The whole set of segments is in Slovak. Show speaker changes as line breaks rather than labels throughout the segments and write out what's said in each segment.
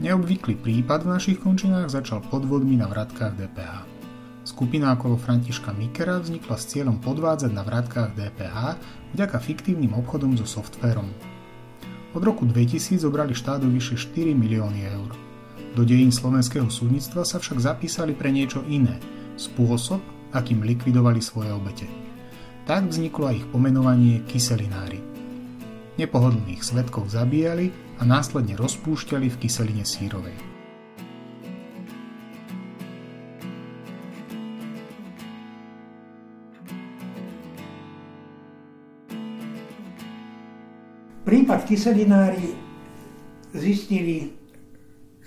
Neobvyklý prípad v našich končinách začal podvodmi na vratkách DPH. Skupina okolo Františka Mikera vznikla s cieľom podvádzať na vratkách DPH vďaka fiktívnym obchodom so softvérom. Od roku 2000 zobrali štátu vyše 4 milióny eur. Do dejín slovenského súdnictva sa však zapísali pre niečo iné, spôsob, akým likvidovali svoje obete. Tak vzniklo aj ich pomenovanie kyselinári. Nepohodlných svetkov zabíjali a následne rozpúšťali v kyseline sírovej.
Prípad kyselinári zistili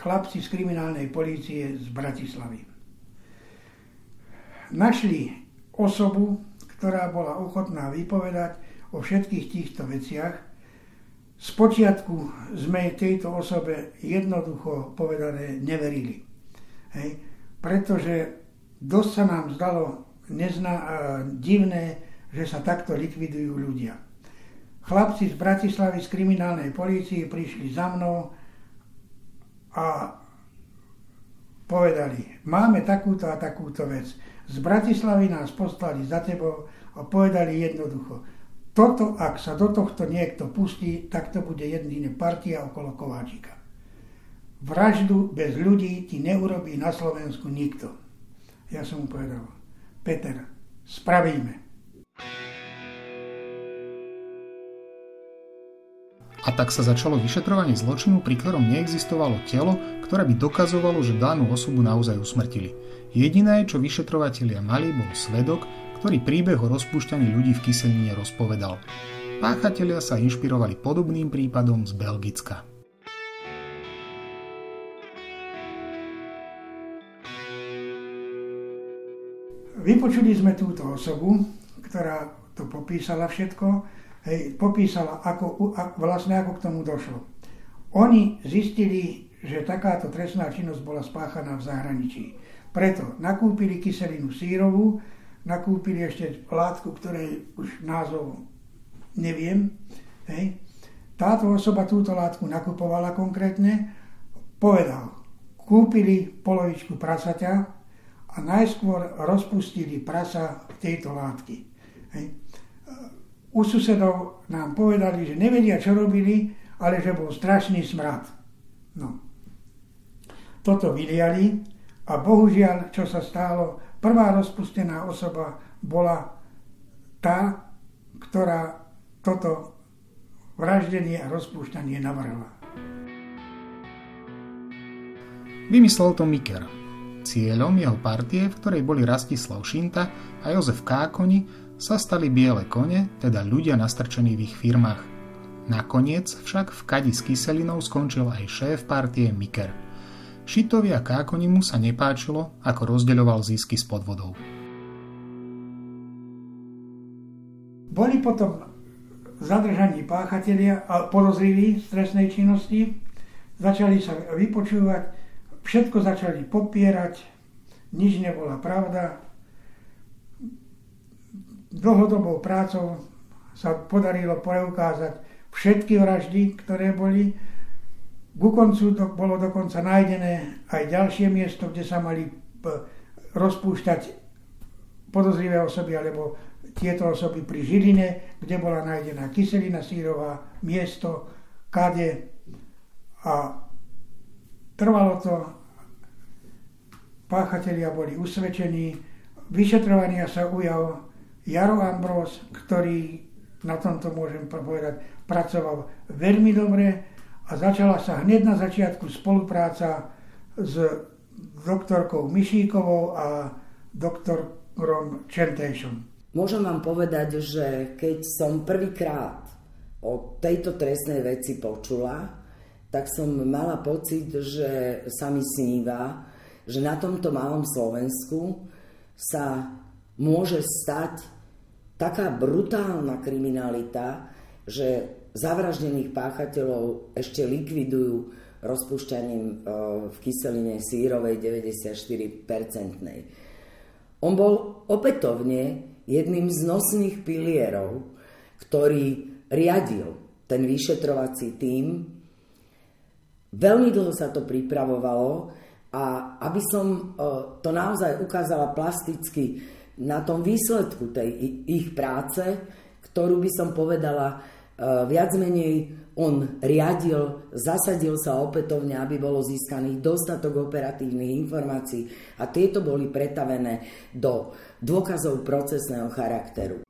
chlapci z kriminálnej policie z Bratislavy. Našli osobu, ktorá bola ochotná vypovedať o všetkých týchto veciach. Spočiatku sme tejto osobe jednoducho povedané neverili. Hej? Pretože dosť sa nám zdalo nezna, divné, že sa takto likvidujú ľudia. Chlapci z Bratislavy z kriminálnej polície prišli za mnou a povedali, máme takúto a takúto vec. Z Bratislavy nás poslali za tebou a povedali jednoducho, toto, ak sa do tohto niekto pustí, tak to bude jediná partia okolo Kováčika. Vraždu bez ľudí ti neurobí na Slovensku nikto. Ja som mu povedal, Peter, spravíme.
A tak sa začalo vyšetrovanie zločinu, pri ktorom neexistovalo telo, ktoré by dokazovalo, že danú osobu naozaj usmrtili. Jediné, čo vyšetrovatelia mali, bol svedok, ktorý príbeh o rozpúšťaní ľudí v kyseline rozpovedal. Páchatelia sa inšpirovali podobným prípadom z Belgicka.
Vypočuli sme túto osobu, ktorá to popísala všetko hej, popísala, ako, vlastne ako k tomu došlo. Oni zistili, že takáto trestná činnosť bola spáchaná v zahraničí. Preto nakúpili kyselinu sírovú, nakúpili ešte látku, ktorej už názov neviem. Hej. Táto osoba túto látku nakupovala konkrétne, povedal, kúpili polovičku prasaťa a najskôr rozpustili prasa tejto látky. Hej u susedov nám povedali, že nevedia, čo robili, ale že bol strašný smrad. No. Toto vyliali a bohužiaľ, čo sa stalo, prvá rozpustená osoba bola tá, ktorá toto vraždenie a rozpúšťanie navrhla.
Vymyslel to Miker. Cieľom jeho partie, v ktorej boli Rastislav Šinta a Jozef Kákoni, sa stali biele kone, teda ľudia nastrčení v ich firmách. Nakoniec však v kadi s kyselinou skončil aj šéf partie Miker. Šitovi a Kákonimu sa nepáčilo, ako rozdeľoval zisky s podvodou.
Boli potom zadržaní páchatelia a podozriví z trestnej činnosti, začali sa vypočúvať, všetko začali popierať, nič nebola pravda, dlhodobou prácou sa podarilo preukázať všetky vraždy, ktoré boli. Ku koncu to bolo dokonca nájdené aj ďalšie miesto, kde sa mali rozpúšťať podozrivé osoby alebo tieto osoby pri Žiline, kde bola nájdená kyselina sírová, miesto, kade. A trvalo to, páchatelia boli usvedčení, vyšetrovania sa ujal Jaro Ambros, ktorý, na tomto môžem povedať, pracoval veľmi dobre a začala sa hneď na začiatku spolupráca s doktorkou Mišíkovou a doktorom Čentejšom.
Môžem vám povedať, že keď som prvýkrát o tejto trestnej veci počula, tak som mala pocit, že sa mi sníva, že na tomto malom Slovensku sa môže stať taká brutálna kriminalita, že zavraždených páchateľov ešte likvidujú rozpúšťaním e, v kyseline sírovej 94-percentnej. On bol opätovne jedným z nosných pilierov, ktorý riadil ten vyšetrovací tím veľmi dlho sa to pripravovalo a aby som e, to naozaj ukázala plasticky na tom výsledku tej ich práce, ktorú by som povedala viac menej on riadil, zasadil sa opätovne, aby bolo získaných dostatok operatívnych informácií a tieto boli pretavené do dôkazov procesného charakteru.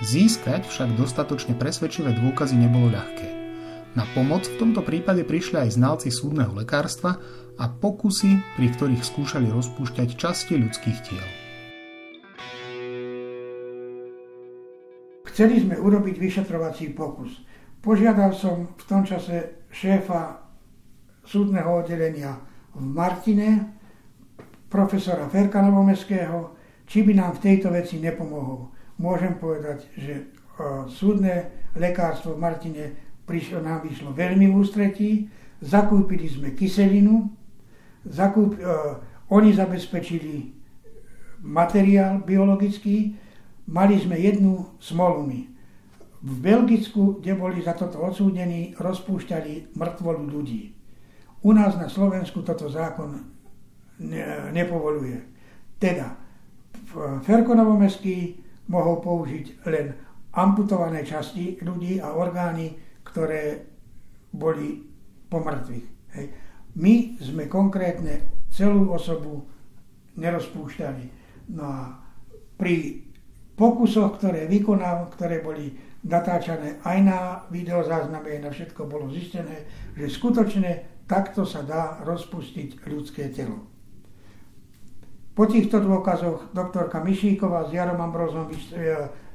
Získať však dostatočne presvedčivé dôkazy nebolo ľahké. Na pomoc v tomto prípade prišli aj znalci súdneho lekárstva a pokusy, pri ktorých skúšali rozpúšťať časti ľudských tiel.
Chceli sme urobiť vyšetrovací pokus. Požiadal som v tom čase šéfa súdneho oddelenia v Martine, profesora Ferka Novomeského, či by nám v tejto veci nepomohol. Môžem povedať, že e, súdne lekárstvo v Martine prišlo, nám vyšlo veľmi v ústretí, zakúpili sme kyselinu, zakúp, uh, oni zabezpečili materiál biologický, mali sme jednu smolumy. V Belgicku, kde boli za toto odsúdení, rozpúšťali mŕtvolu ľudí. U nás na Slovensku toto zákon ne, nepovoluje. Teda Ferko Novomestský mohol použiť len amputované časti ľudí a orgány, ktoré boli pomrtvých. Hej. My sme konkrétne celú osobu nerozpúšťali. No a pri pokusoch, ktoré vykonal, ktoré boli natáčané aj na videozázname, na všetko bolo zistené, že skutočne takto sa dá rozpustiť ľudské telo. Po týchto dôkazoch doktorka Mišíková s Jarom Ambrozom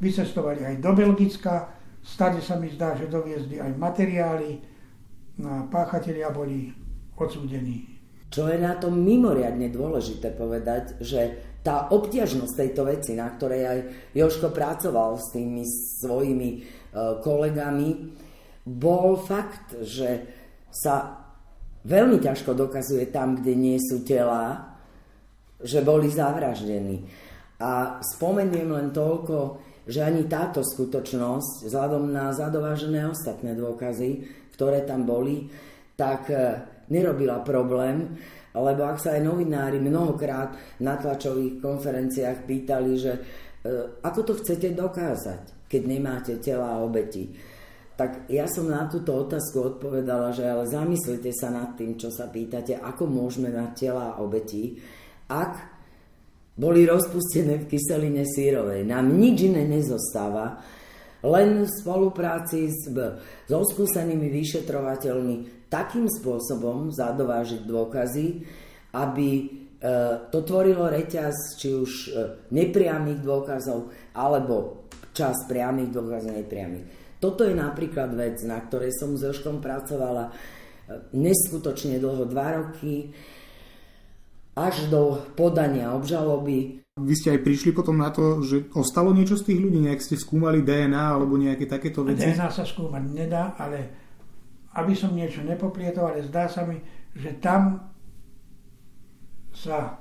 vycestovali aj do Belgicka, Stade sa mi zdá, že doviezli aj materiály a páchatelia boli odsúdení.
Čo je na tom mimoriadne dôležité povedať, že tá obťažnosť tejto veci, na ktorej aj Joško pracoval s tými svojimi e, kolegami, bol fakt, že sa veľmi ťažko dokazuje tam, kde nie sú tela, že boli zavraždení. A spomeniem len toľko, že ani táto skutočnosť, vzhľadom na zadovážené ostatné dôkazy, ktoré tam boli, tak e, nerobila problém, lebo ak sa aj novinári mnohokrát na tlačových konferenciách pýtali, že e, ako to chcete dokázať, keď nemáte tela a obeti, tak ja som na túto otázku odpovedala, že ale zamyslite sa nad tým, čo sa pýtate, ako môžeme mať tela a obeti, ak boli rozpustené v kyseline sírovej. Nám nič iné nezostáva, len v spolupráci s, so skúsenými vyšetrovateľmi takým spôsobom zadovážiť dôkazy, aby e, to tvorilo reťaz či už e, nepriamých dôkazov alebo čas priamých dôkazov nepriamých. Toto je napríklad vec, na ktorej som s Joškom pracovala e, neskutočne dlho, dva roky až do podania obžaloby.
Vy ste aj prišli potom na to, že ostalo niečo z tých ľudí, nejak ste skúmali DNA alebo nejaké takéto veci?
DNA sa skúmať nedá, ale aby som niečo nepoplietol, ale zdá sa mi, že tam sa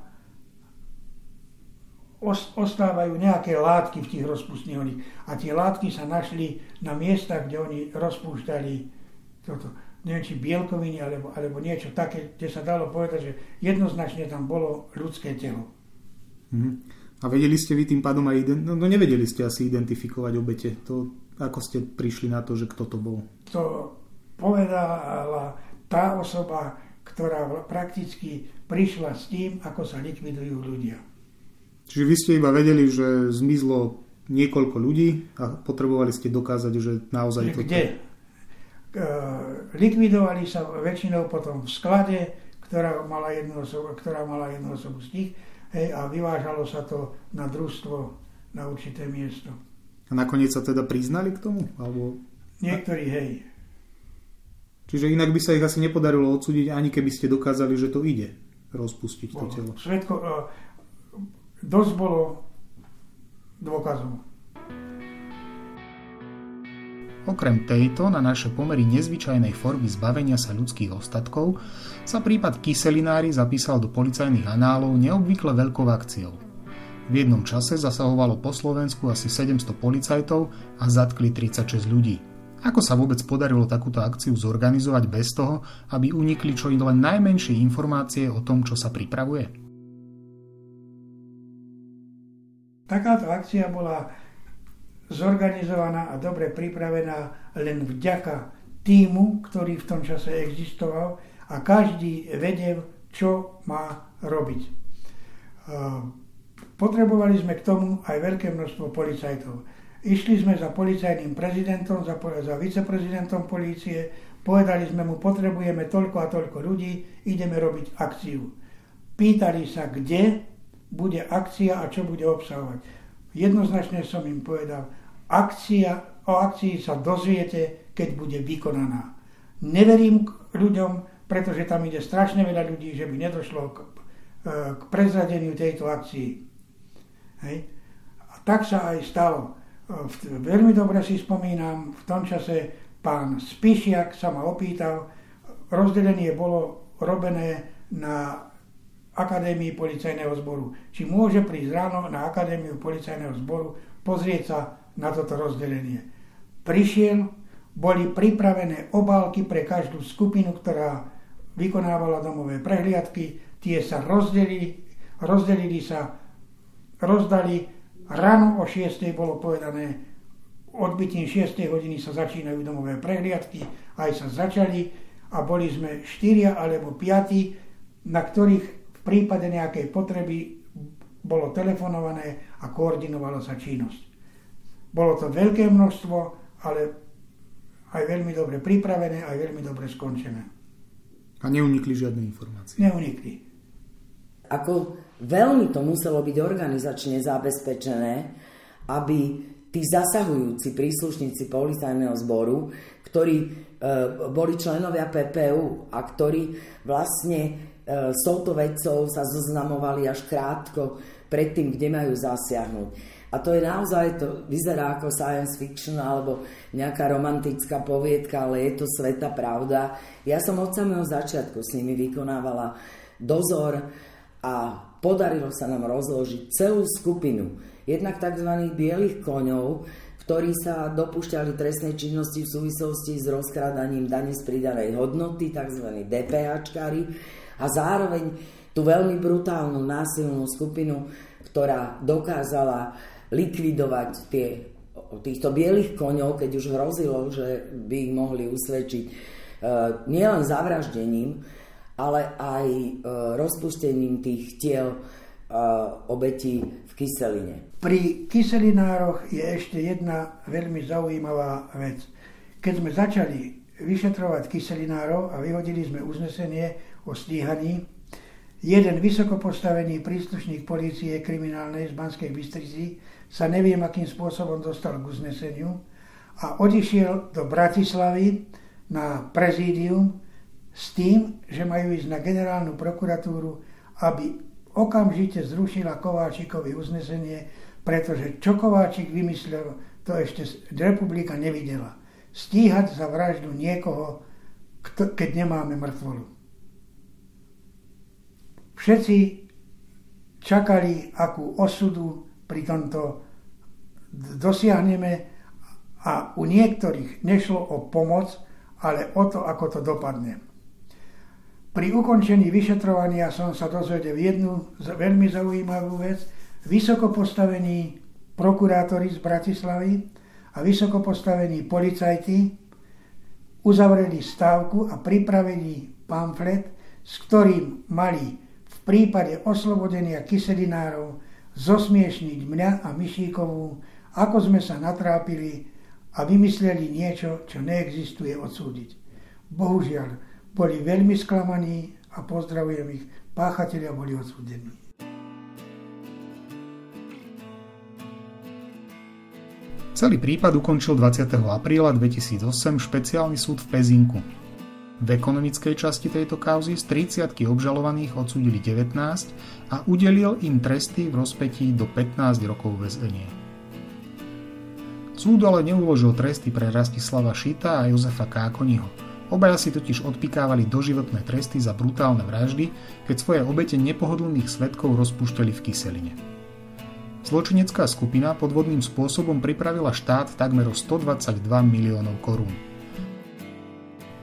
ostávajú nejaké látky v tých rozpustných a tie látky sa našli na miestach, kde oni rozpúšťali toto neviem, či bielkoviny alebo, alebo niečo také, kde sa dalo povedať, že jednoznačne tam bolo ľudské telo.
Mm-hmm. A vedeli ste vy tým pádom aj, no, no nevedeli ste asi identifikovať obete. To, ako ste prišli na to, že kto to bol?
To povedala tá osoba, ktorá prakticky prišla s tým, ako sa likvidujú ľudia.
Čiže vy ste iba vedeli, že zmizlo niekoľko ľudí a potrebovali ste dokázať, že naozaj
to... Kde? Likvidovali sa väčšinou potom v sklade, ktorá mala jednu osobu, ktorá mala jednu osobu z nich hej, a vyvážalo sa to na družstvo na určité miesto.
A nakoniec sa teda priznali k tomu? Alebo...
Niektorí, hej.
Čiže inak by sa ich asi nepodarilo odsúdiť, ani keby ste dokázali, že to ide rozpustiť to telo.
Svetko, uh, dosť bolo dôkazov.
Okrem tejto na naše pomery nezvyčajnej formy zbavenia sa ľudských ostatkov sa prípad Kyselinári zapísal do policajných análov neobvykle veľkou akciou. V jednom čase zasahovalo po Slovensku asi 700 policajtov a zatkli 36 ľudí. Ako sa vôbec podarilo takúto akciu zorganizovať bez toho, aby unikli čo len najmenšie informácie o tom, čo sa pripravuje?
Takáto akcia bola zorganizovaná a dobre pripravená len vďaka týmu, ktorý v tom čase existoval a každý vedel, čo má robiť. Potrebovali sme k tomu aj veľké množstvo policajtov. Išli sme za policajným prezidentom, za, za viceprezidentom polície, povedali sme mu, potrebujeme toľko a toľko ľudí, ideme robiť akciu. Pýtali sa, kde bude akcia a čo bude obsahovať. Jednoznačne som im povedal, akcia, o akcii sa dozviete, keď bude vykonaná. Neverím ľuďom, pretože tam ide strašne veľa ľudí, že by nedošlo k, e, k prezradeniu tejto akcii. Hej. A tak sa aj stalo veľmi dobre si spomínam, v tom čase pán Spišiak sa ma opýtal, rozdelenie bolo robené na Akadémii policajného zboru. Či môže prísť ráno na Akadémiu policajného zboru pozrieť sa na toto rozdelenie. Prišiel, boli pripravené obálky pre každú skupinu, ktorá vykonávala domové prehliadky, tie sa rozdelili, rozdelili sa, rozdali Ráno o 6. bolo povedané, odbytím 6. hodiny sa začínajú domové prehliadky, aj sa začali a boli sme 4 alebo 5, na ktorých prípade nejakej potreby bolo telefonované a koordinovalo sa činnosť. Bolo to veľké množstvo, ale aj veľmi dobre pripravené, aj veľmi dobre skončené.
A neunikli žiadne informácie?
Neunikli.
Ako veľmi to muselo byť organizačne zabezpečené, aby tí zasahujúci príslušníci policajného zboru, ktorí e, boli členovia PPU a ktorí vlastne s touto vecou sa zoznamovali až krátko pred tým, kde majú zasiahnuť. A to je naozaj, to vyzerá ako science fiction alebo nejaká romantická poviedka, ale je to sveta pravda. Ja som od samého začiatku s nimi vykonávala dozor a podarilo sa nám rozložiť celú skupinu jednak tzv. bielých koňov, ktorí sa dopúšťali trestnej činnosti v súvislosti s rozkrádaním dane z pridanej hodnoty, tzv. DPHčkári, a zároveň tú veľmi brutálnu násilnú skupinu, ktorá dokázala likvidovať tie, týchto bielých koňov, keď už hrozilo, že by ich mohli usvedčiť e, nielen zavraždením, ale aj e, rozpustením tých tiel obetí v kyseline.
Pri kyselinároch je ešte jedna veľmi zaujímavá vec. Keď sme začali vyšetrovať kyselinárov a vyhodili sme uznesenie o stíhaní, jeden vysoko postavený príslušník policie kriminálnej z Banskej Bystrici sa neviem akým spôsobom dostal k uzneseniu a odišiel do Bratislavy na prezídium s tým, že majú ísť na generálnu prokuratúru, aby okamžite zrušila Kováčikovi uznesenie, pretože čo Kováčik vymyslel, to ešte republika nevidela. Stíhať za vraždu niekoho, keď nemáme mŕtvolu. Všetci čakali, akú osudu pri tomto dosiahneme a u niektorých nešlo o pomoc, ale o to, ako to dopadne. Pri ukončení vyšetrovania som sa dozvedel jednu veľmi zaujímavú vec. Vysoko postavení prokurátori z Bratislavy a vysoko postavení policajti uzavreli stávku a pripravili pamflet, s ktorým mali prípade oslobodenia kyselinárov zosmiešniť mňa a Myšíkovú, ako sme sa natrápili a vymysleli niečo, čo neexistuje odsúdiť. Bohužiaľ, boli veľmi sklamaní a pozdravujem ich. Páchatelia boli odsúdení.
Celý prípad ukončil 20. apríla 2008 špeciálny súd v Pezinku. V ekonomickej časti tejto kauzy z 30 obžalovaných odsúdili 19 a udelil im tresty v rozpetí do 15 rokov väzenia. Súd ale neuložil tresty pre Rastislava Šita a Jozefa Kákoniho. Obaja si totiž odpikávali doživotné tresty za brutálne vraždy, keď svoje obete nepohodlných svetkov rozpúšťali v kyseline. Zločinecká skupina podvodným spôsobom pripravila štát takmer o 122 miliónov korún.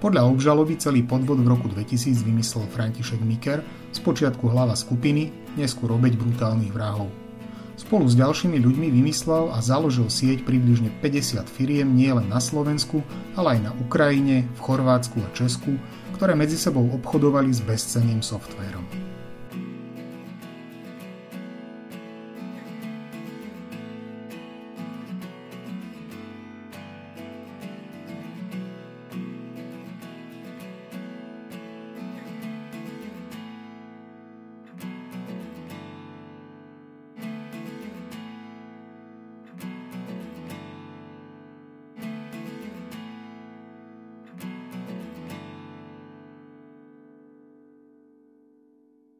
Podľa obžaloby celý podvod v roku 2000 vymyslel František Miker, spočiatku hlava skupiny, neskôr obeď brutálnych vrahov. Spolu s ďalšími ľuďmi vymyslel a založil sieť približne 50 firiem nielen na Slovensku, ale aj na Ukrajine, v Chorvátsku a Česku, ktoré medzi sebou obchodovali s bezcenným softvérom.